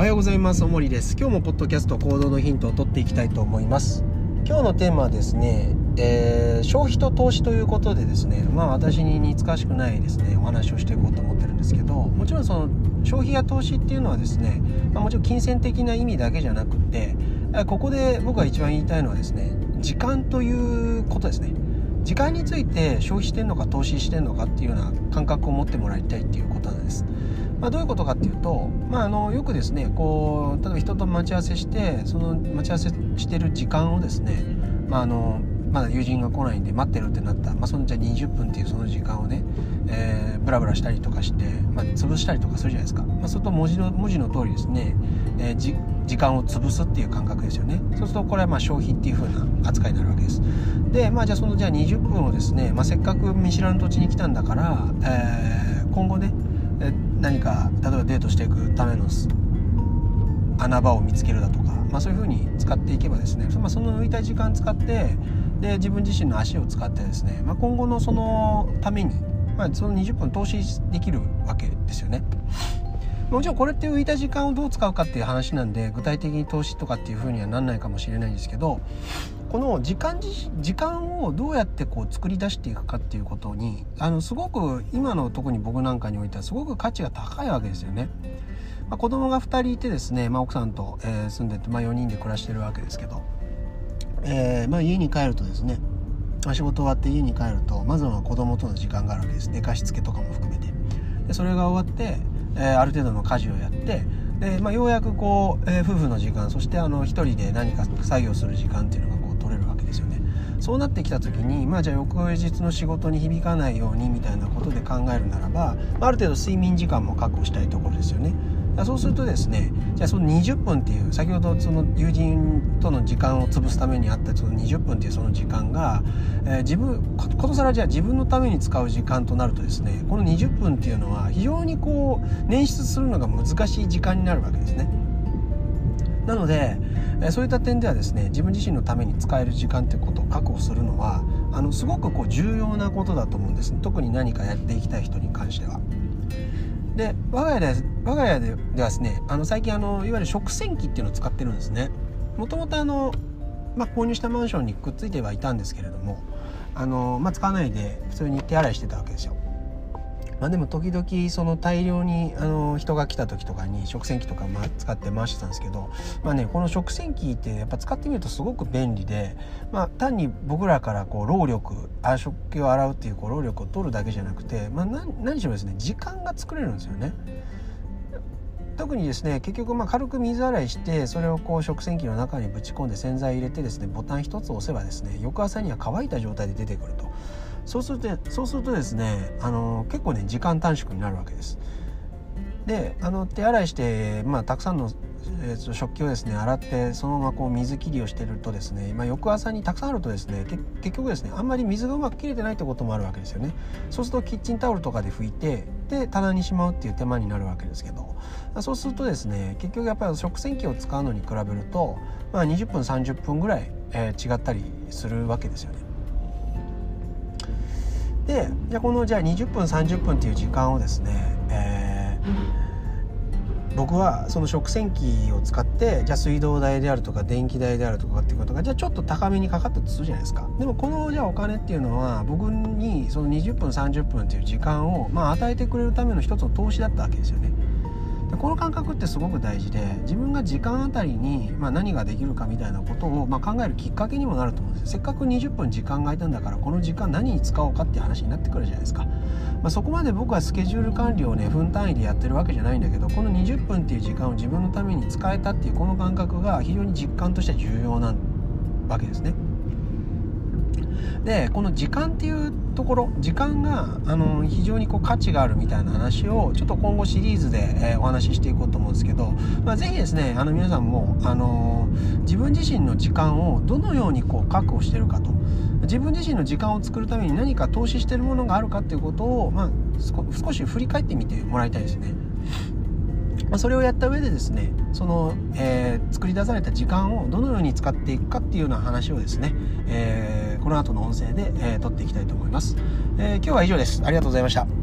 おはようございます。おもりです。今日もポッドキャスト行動のヒントを取っていきたいと思います。今日のテーマはですね、えー消費と投資ということでですね、まあ私に似つかしくないですね、お話をしていこうと思ってるんですけど、もちろんその消費や投資っていうのはですね、まあ、もちろん金銭的な意味だけじゃなくて、ここで僕が一番言いたいのはですね、時間ということですね。時間について消費してんのか投資してんのかっていうような感覚を持ってもらいたいっていうことなんです。まあ、どういうことかっていうと、まあ、あのよくですねこう例えば人と待ち合わせしてその待ち合わせしてる時間をですね、まあ、あのまだ友人が来ないんで待ってるってなった、まあ、そのじゃあ20分っていうその時間をね、えー、ブラブラしたりとかして、まあ、潰したりとかするじゃないですか、まあ、それと文字の文字の通りですね、えーじ時間を潰すっていう感覚ですよね。そうするとこれはまあ消費っていう風な扱いになるわけです。でまあじゃあそのじゃあ20分をですね、まあ、せっかく見知らぬ土地に来たんだから、えー今後ね何か例えばデートしていくための穴場を見つけるだとか、まあ、そういうふうに使っていけばですね、ま、その抜いた時間使ってで自分自身の足を使ってですね、まあ、今後のそのために、まあ、その20分投資できるわけですよね。もちろんこれって浮いた時間をどう使うかっていう話なんで具体的に投資とかっていうふうにはなんないかもしれないんですけどこの時間時間をどうやってこう作り出していくかっていうことにあのすごく今の特に僕なんかにおいてはすごく価値が高いわけですよね。まあ、子供が2人いてですね、まあ、奥さんと、えー住んでて、まあ、4人で暮らしてるわけですけど、えーまあ、家に帰るとですねまあ仕事終わって家に帰るとまずは子供との時間があるわけです。寝かしつけとかも含めて。でそれが終わって、えーある程度の家事をやってで、まあ、ようやくこう、えー夫婦の時間そしてあの一人で何か作業する時間っていうのがそうなってきた時にまあじゃあ翌日の仕事に響かないようにみたいなことで考えるならば、ある程度睡眠時間も確保したいところですよねそうするとですねじゃあその20分っていう先ほどその友人との時間を潰すためにあったその20分っていうその時間が、えー自分ことさらじゃあ自分のために使う時間となるとですねこの20分っていうのは非常にこう捻出するのが難しい時間になるわけですね。なので、そういった点ではですね自分自身のために使える時間ということを確保するのはあのすごくこう重要なことだと思うんです特に何かやっていきたい人に関しては。で我が家で我が家でではですねあの最近あのいわゆる食洗機っていうのを使ってるんですね。もともとあの、まあ、購入したマンションにくっついてはいたんですけれどもあの、まあ、使わないで普通に手洗いしてたわけですよ。まあ、でも時々その大量にあの人が来た時とかに食洗機とかま使って回してたんですけど、まあね、この食洗機ってやっぱ使ってみるとすごく便利で、まあ、単に僕らからこう労力あ食器を洗うっていうこう労力を取るだけじゃなくて、まあ、何何しろですね時間が作れるんですよね。特にですね結局まあ軽く水洗いしてそれをこう食洗機の中にぶち込んで洗剤入れてですねボタン一つ押せばですね翌朝には乾いた状態で出てくるとそうするとそうするとですねあの結構ね時間短縮になるわけです。であの手洗いして、まあ、たくさんの、えー食器をですね洗ってそのままこう水切りをしてるとですね、まあ、翌朝にたくさんあるとですね結局ですねあんまり水がうまく切れてないってこともあるわけですよねそうするとキッチンタオルとかで拭いてで棚にしまうっていう手間になるわけですけどそうするとですね結局やっぱり食洗機を使うのに比べると、まあ、20分30分ぐらい、えー違ったりするわけですよね。でじゃこのじゃあ20分30分っていう時間をですね、えー僕はその食洗機を使ってじゃあ水道代であるとか電気代であるとかっていうことがじゃあちょっと高めにかかったとするじゃないですか。でもこのじゃあお金っていうのは僕にその20分30分っていう時間をまあ与えてくれるための一つの投資だったわけですよね。でこの感覚ってすごく大事で自分が時間あたりに、まあ、何ができるかみたいなことを、まあ、考えるきっかけにもなると思うんですよ。せっかく20分時間が空いたんだからこの時間何に使おうかっていう話になってくるじゃないですか、まあ、そこまで僕はスケジュール管理をね分単位でやってるわけじゃないんだけどこの20分っていう時間を自分のために使えたっていうこの感覚が非常に実感としては重要なわけですね。でこの時間っていうところ時間があの非常にこう価値があるみたいな話をちょっと今後シリーズで、えーお話ししていこうと思うんですけど、まあ、ぜひですねあの皆さんもあの自分自身の時間をどのようにこう確保してるかと自分自身の時間を作るために何か投資してるものがあるかっていうことを、まあ、少し振り返ってみてもらいたいですね。ま、それをやった上でですねその、えー作り出された時間をどのように使っていくかっていうような話をですね、えーこの後の音声で、えー撮っていきたいと思います、えー今日は以上です。ありがとうございました。